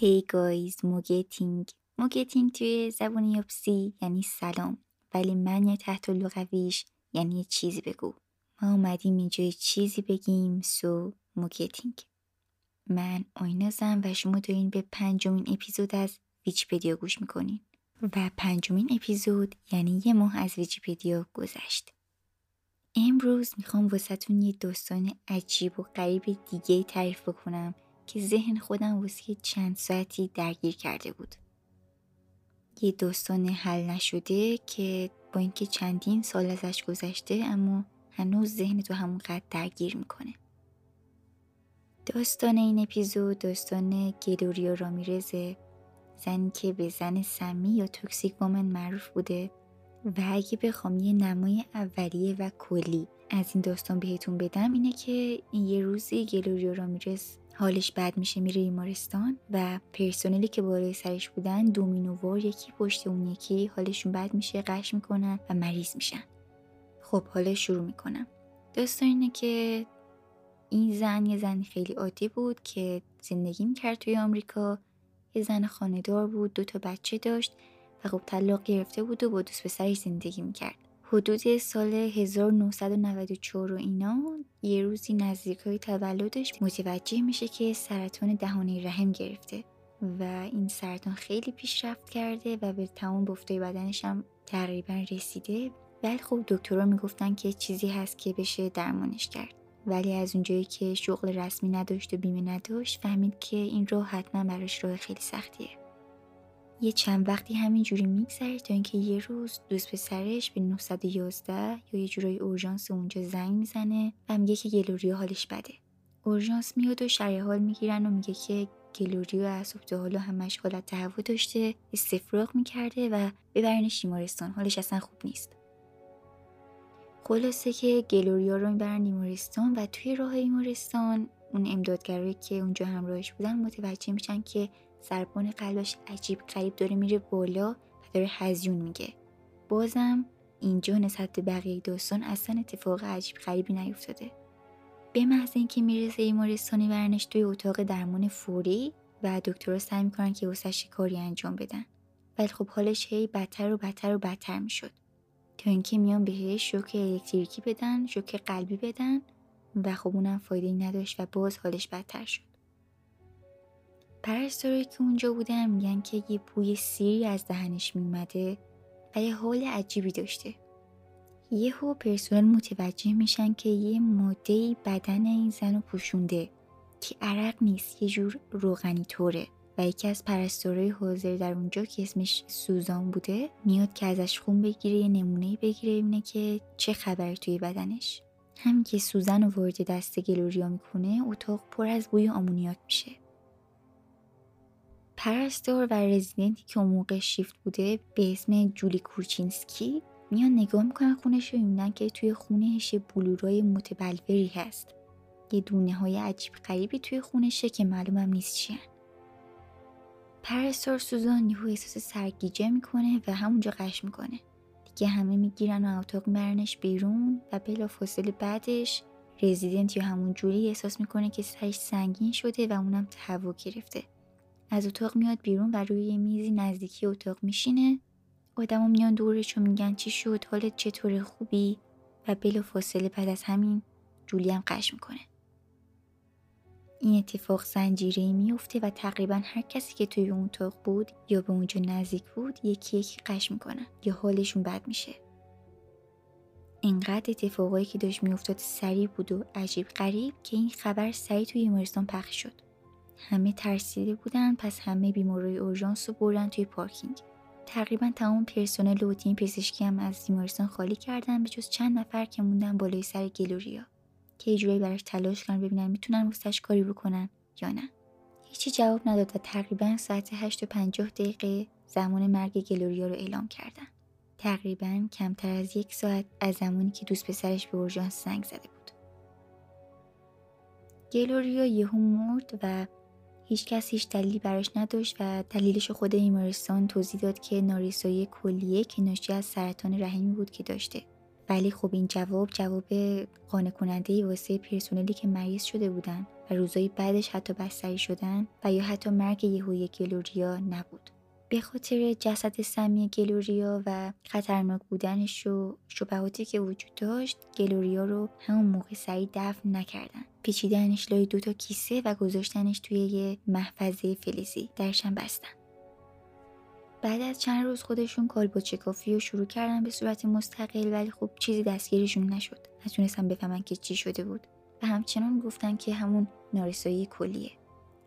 Hey guys mogethin mogethin توی زبان یاپسی یعنی سلام. ولی معنی تحت‌اللفظیش یعنی چیزی بگو. ما اومدیم اینجا چیزی بگیم so mogethin من آینازم و شما دارین به پنجمین اپیزود از ویکیپدیا گوش می‌کنین. و پنجمین اپیزود یعنی یه ماه از ویکیپدیا گذشت. امروز می‌خوام واسهتون یه داستان عجیب و غریب دیگه تعریف بکنم که ذهن خودم واسه چند ساعتی درگیر کرده بود. یه داستان حل نشده که با اینکه چندین سال ازش گذشته اما هنوز ذهن تو همونقدر درگیر می‌کنه. داستان این اپیزود داستان گلوریا رامیرزه زنی که به زن سمی یا توکسیک وامن معروف بوده و اگه بخوام یه نمای اولیه و کلی از این داستان بهتون بدم اینه که یه روزی گلوریا رامیرز حالش بد میشه میره بیمارستان و پرسنلی که بالای سرش بودن دومینووار یکی پشت اون یکی حالشون بد میشه قش می‌کنن و مریض میشن. خب حالا شروع می‌کنم. داستان اینه که این زن یه زنی خیلی عادی بود که زندگی می‌کرد توی آمریکا. یه زن خانهدار بود دو تا بچه داشت و خب طلاق گرفته بود و با دوست پسرش زندگی می‌کرد. حدود سال 1994 و اینا یه روزی نزدیک های تولدش متوجه میشه که سرطان دهانه رحم گرفته و این سرطان خیلی پیشرفت کرده و به تمام بفتای بدنش هم تقریبا رسیده. ولی خب دکترها می‌گفتن که چیزی هست که بشه درمانش کرد. ولی از اونجایی که شغل رسمی نداشت و بیمه نداشت فهمید که این راه حتما براش راه خیلی سختیه. یه چند وقتی همینجوری میگذره تا اینکه یه روز دوست پسرش به 911 یا یه جورای اورژانس اونجا زنگ می‌زنه و میگه که گلوریا حالش بده. اورژانس میاد و شرح حال می‌گیرن و میگه که گلوریا از تا حالا همش حالت تهوع داشته استفراغ می‌کرده و ببرنش بیمارستان حالش اصلا خوب نیست. خلاصه که گلوریا رو می‌برن بیمارستان و توی راه بیمارستان اون امدادگرایی که اونجا همراهش بودن متوجه میشن که ضربان قلبش عجیب غریب داره میره بالا و داره هزیون میگه. بازم اینجا نسبت به بقیه داستان اصلا اتفاق عجیب غریبی نیفتاده. به محض اینکه می‌رسه بیمارستانی ورنش توی اتاق درمان فوری و دکترها سعی می‌کنن که واسش کاری انجام بدن. ولی خب حالش هی بدتر و بدتر و بدتر می‌شد. تا اینکه میان بهش شوک الکتریکی بدن شوک قلبی بدن و خب اونم فایده نداشت و باز حالش بدتر شد. پرستارایی که اونجا بودن میگن که یه بوی سیری از دهنش میومده و یه حال عجیبی داشته. یهو پرسنل متوجه میشن که یه ماده بدن این زن رو پوشونده که عرق نیست یه جور روغنی طوره و یکی از پرستارای حاضر در اونجا که اسمش سوزان بوده میاد که ازش خون بگیره یه نمونه بگیره ببینه که چه خبر توی بدنش. همین که سوزن رو وارد دست گلوریا می‌کنه اتاق پر از بوی آمونیاک میشه. پرستار و رزیدنتی که اون موقع شیفت بوده به اسم جولی کورچینسکی میان نگاه می‌کنن خونش رو می‌بینن که توی خونهش بلورای متبلوری هست. یه دونه های عجیب غریبی توی خونشه که معلومم نیست چیه پرستار سوزان یهو احساس سرگیجه می‌کنه و همونجا قش می‌کنه. دیگه همه می‌گیرن و اتاق مرنش بیرون و بلا فاصله بعدش رزیدنت یا همون جولی احساس می‌کنه که سرش سنگین شده و اونم تهوع گرفته. از اتاق میاد بیرون و روی میزی نزدیکی اتاق میشینه. آدما میان دورش و میگن چی شد حالت چطور خوبی؟ و بلا فاصله بعد از همین جولی هم قش می‌کنه. این اتفاق زنجیره میفته و تقریبا هر کسی که توی اون اتاق بود یا به اونجا نزدیک بود یکی یکی قش می‌کنن یا حالشون بد میشه. اینقدر اتفاقایی که داشت میافتاد سریع بود و عجیب غریب که این خبر سریع توی بیمارستان پخش شد. همه ترسیده بودن پس همه بیمارای اورژانس رو بردن توی پارکینگ. تقریبا تمام پرسنل و تیم پزشکی هم از بیمارستان خالی کردن به جز چند نفر که موندن بالای سر گلوریا که یه براش تلاش کنن ببینن می‌تونن واسش کاری بکنن یا نه. هیچی جواب نداد و تقریبا ساعت 8 و 50 دقیقه زمان مرگ گلوریا رو اعلام کردن. تقریبا کمتر از یک ساعت از زمانی که دوست پسرش به اورژانس زنگ زده بود. گلوریا یهو مرد و هیچ کس هیچ دلیلی براش نداشت و دلیلش خود بیمارستان توضیح داد که نارسایی کلیه که ناشی از سرطان رحمی بود که داشته. ولی خب این جواب جواب قانع کننده واسه پرسنلی که مریض شده بودن و روزای بعدش حتی بستری شدن و یا حتی مرگ یهوی گلوریا نبود. به خاطر جسد سمی گلوریا و خطرناک بودنش و شبهاتی که وجود داشت گلوریا رو همون موقع سریع دفن نکردن. پیچیدنش لای دوتا کیسه و گذاشتنش توی یه محفظه فلزی درشم بستن. بعد از چند روز خودشون کالبوچه کافی رو شروع کردن به صورت مستقل ولی خب چیزی دستگیرشون نشد. نتونستن بفهمن که چی شده بود. و همچنان گفتن که همون نارسایی کلیه.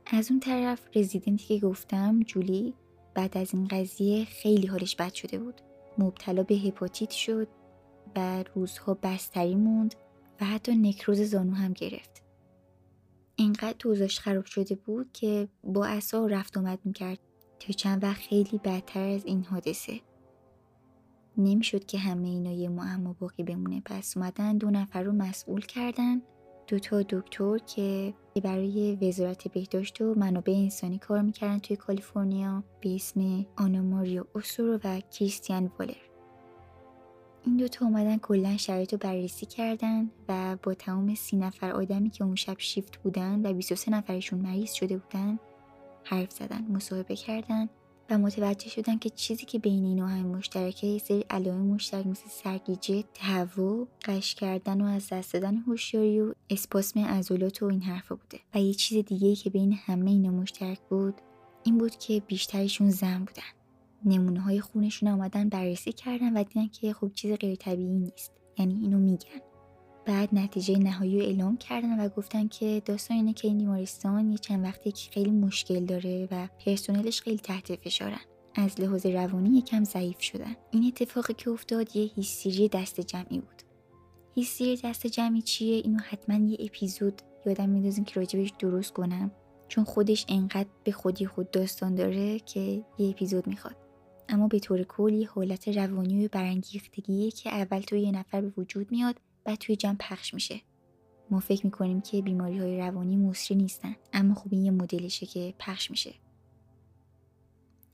از اون طرف رزیدنتی که گفتم جولی بعد از این قضیه خیلی حالش بد شده بود. مبتلا به هپاتیت شد و روزها بستری موند و حتی نکروز زانو هم گرفت. اینقدر دوزاش خراب شده بود که با اصا رفت آمد می‌کرد تا چند وقت خیلی بدتر از این حادثه. نمی‌شد که همه اینا یه معما باقی بمونه. پس اومدن دو نفر رو مسئول کردن دوتا دکتر که برای وزارت بهداشت و منابع انسانی کار می‌کردن توی کالیفرنیا به اسم آنا ماریو اوسورو و کریستیان والر. این دوتا اومدن کلا شرایط رو بررسی کردن و با تمام سی نفر آدمی که اون شب شیفت بودن و 23 نفرشون مریض شده بودن حرف زدن مصاحبه کردن و متوجه شدن که چیزی که بین این آهنگ مشترکه یه سری علائم مشترک مثل سرگیجه تهوع قش کردن و از دست دادن هوشیاری و اسپاسم عضلات و این حرفا بوده. و یه چیز دیگه که بین همه اینا مشترک بود این بود که بیشترشون زن بودن. نمونه های خونشون آمدن بررسی کردن و دیدن که خب چیز غیر طبیعی نیست. یعنی اینو میگن. بعد نتیجه نهایی رو اعلام کردن و گفتن که داستان اینه که این بیمارستان یه چند وقتی که خیلی مشکل داره و پرسنلش خیلی تحت فشارن. از لحاظ روانی یکم ضعیف شدن. این اتفاقی که افتاد یه هیستری دست جمعی بود. هیستری دست جمعی چیه؟ اینو حتما یه اپیزود یادم میندازین که راجبش درست کنم. چون خودش انقدر به خودی خود داستان داره که یه اپیزود می‌خواد. اما به طور کلی حالت روانی و برانگیختگی که اول توی یه نفر به وجود میاد بعد توی جمع پخش میشه. ما فکر می‌کنیم که بیماری های روانی مصری نیستن اما خب این یه مدلشه که پخش میشه.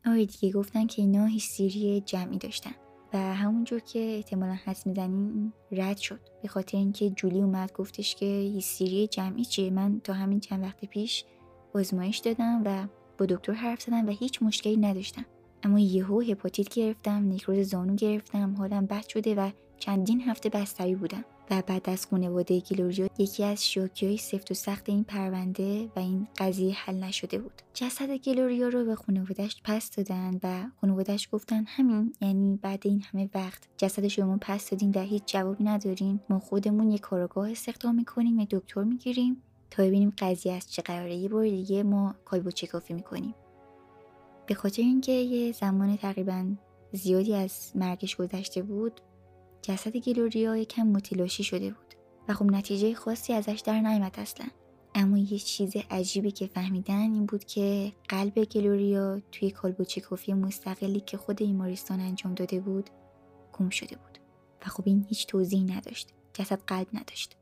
آره دیگه گفتن که اینا هیستری جمعی داشتن و همونجور که احتمالا حس می‌زنین رد شد. به خاطر اینکه جولی اومد گفتش که هیستری جمعی چیه. من تا همین چند وقت پیش آزمایش دادم و با دکتر حرف زدم و هیچ مشکلی نداشتم. اما یهو هپاتیت گرفتم نیکروز زانو گرفتم حالم بد شده و چندین هفته بستری بودم. و بعد از خانواده گلوریا یکی از شوکی های سفت و سخت این پرونده و این قضیه حل نشده بود. جسد گلوریا رو به خانوادهش پس دادن و خانوادهش گفتن همین یعنی بعد این همه وقت جسد شما پس دادین و هیچ جوابی ندارین. ما خودمون یه کارگاه استخدام می‌کنیم یه دکتر می‌گیریم تا ببینیم قضیه از چه قراره. یه بار دیگه ما کالبوچه کافی می‌کنیم. به خاطر اینکه یه زمان تقریبا زیادی از مرگش گذشته بود جسد گلوریا یکم متلاشی شده بود و خب نتیجه خاصی ازش در نیامد اصلا. اما یه چیز عجیبی که فهمیدن این بود که قلب گلوریا توی کالبوچه کافی مستقلی که خود بیمارستان انجام داده بود گم شده بود. و خب این هیچ توضیحی نداشت. جسد قلب نداشت.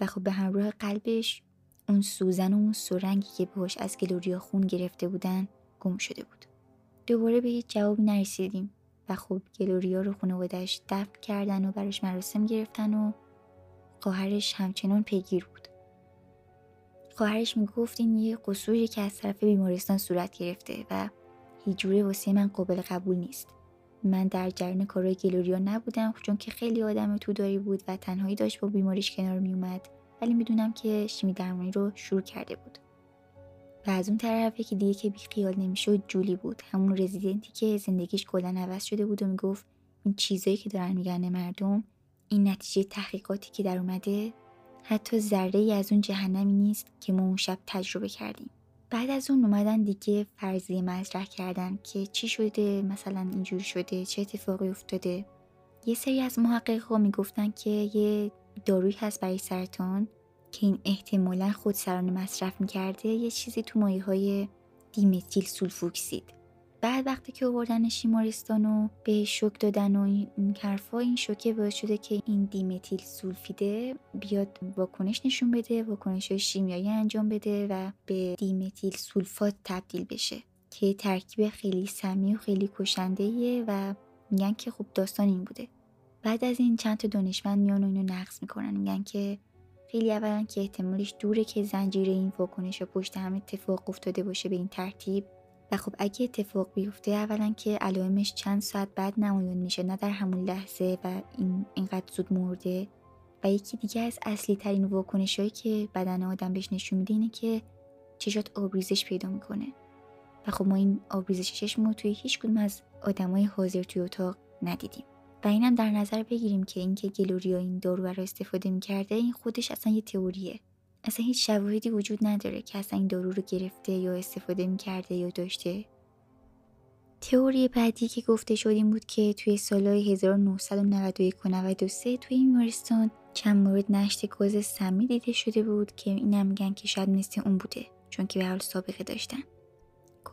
و خب به همراه قلبش اون سوزن و اون سرنگی که بهش از گلوریا خون گرفته بودن گم شده بود. دوباره به هیچ جوابی نرسیدیم. و خب گلوریا رو خانوادش دفن کردن و براش مراسم گرفتن و خواهرش همچنان پیگیر بود. خواهرش می‌گفت این یه قصوری که از طرف بیمارستان صورت گرفته و هیچ جوره واسه من قابل قبول نیست. من در جریان کارهای گلوریا نبودم چون که خیلی آدم تو داری بود و تنهایی داشت با بیماریش کنار میومد ولی می‌دونم که شیمی درمانی رو شروع کرده بود. و از اون طرف یکی دیگه که بی خیال نمی‌شد جولی بود. همون رزیدنتی که زندگیش کلا عوض شده بود و می‌گفت این چیزایی که دارن میگن مردم این نتیجه تحقیقاتی که در اومده حتی ذره ای از اون جهنمی نیست که ما اون شب تجربه کردیم. بعد از اون اومدن دیگه فرضیه مطرح کردن که چی شده مثلا اینجور شده چه اتفاقی افتاده. یه سری از محققا می‌گفتن که یه داروی هست برای سرطان. که این احتمالا خود سرانه مصرف می‌کرده یه چیزی تو مایه های دیمتیل سولفوکسید. بعد وقتی که آوردنش بیمارستان و به شوک دادن و این حرفا این شوکه باعث شده که این دیمتیل سولفیده بیاد واکنش نشون بده واکنش شیمیایی انجام بده و به دیمتیل سولفات تبدیل بشه که ترکیب خیلی سمی و خیلی کشنده و میگن که خب داستان این بوده. بعد از این چند تا دانشمند میان و اینو نقص می‌کنن میگن که خیلی اولا که احتمالش دوره که زنجیره این واکنش و پشت هم اتفاق افتاده باشه به این ترتیب. و خب اگه اتفاق بیفته اولا که علائمش چند ساعت بعد نمایان میشه نه در همون لحظه و این اینقدر زود مرده. و یکی دیگه از اصلی ترین واکنش هایی که بدن آدم بهش نشون میده اینه که چشات آبریزش پیدا می‌کنه. و خب ما این آبریزش چشم رو توی هیچ کدوم از آدمای حاضر توی اتاق ندیدیم. و اینم در نظر بگیریم که اینکه گلوریا این دارو رو استفاده می‌کرده این خودش اصلا یه تئوریه. اصلا هیچ شواهدی وجود نداره که اصلا این دارو رو گرفته یا استفاده می‌کرده یا داشته. تئوری بعدی که گفته شد این بود که توی سالهای 1991 و 93 توی این چند مورد نشت گاز سمی دیده شده بود که اینم میگن که شاید مثل اون بوده چون که به حال سابقه داشتن.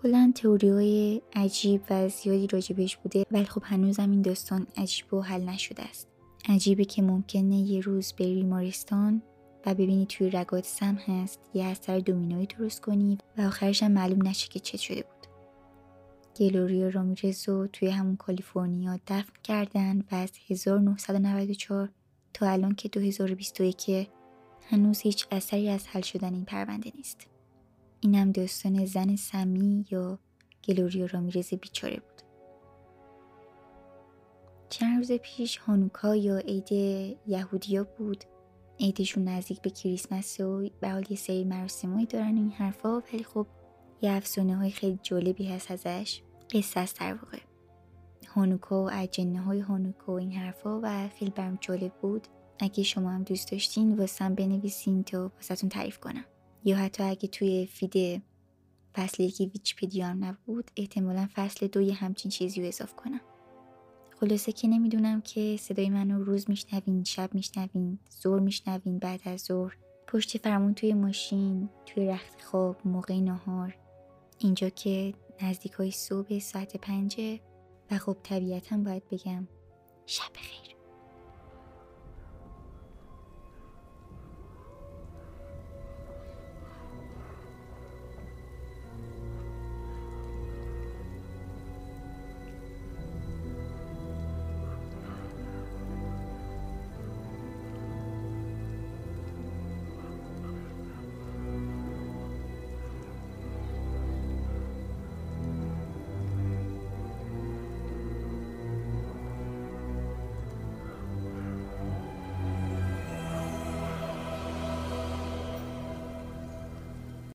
کلا تئوری های عجیب و زیادی راجبش بوده ولی خب هنوزم این داستان عجیب و حل نشده است. عجیبه که ممکنه یه روز بری بیمارستان و ببینی توی رگات سم هست یه اثر دومینوی درست کنی و آخرش هم معلوم نشه که چه شده بود. گلوریا رامیرز رو توی همون کالیفرنیا دفن کردن و از 1994 تا الان که 2021 هنوز هیچ اثری از حل شدن این پرونده نیست. اینم داستان زن سمی یا گلوریا رامیرز بیچاره بود. چند روز پیش هانوکا یا عید یهودیا بود. عیدشون نزدیک به کریسمس و به حال یه سری مراسمایی دارن این حرفا ولی خب یه افسانه های خیلی جالبی هست ازش. قصه است در واقع. هانوکا و اجنه های هانوکا و این حرفا و خیلی برم جالب بود. اگه شما هم دوست داشتین واسم بنویسین تا واسهتون تعریف کنم. یا حتی اگه توی فید فصل یکی ویچپیدیا هم نبود احتمالا فصل دو یه همچین چیزی رو اضاف کنم. خلاصه که نمی‌دونم که صدای منو روز میشنوین شب میشنوین زور میشنوین بعد از ظهر. پشت فرمون توی ماشین توی رخت خواب موقع نهار. اینجا که نزدیک های صبح ساعت پنجه و خب طبیعتا باید بگم شب خیر.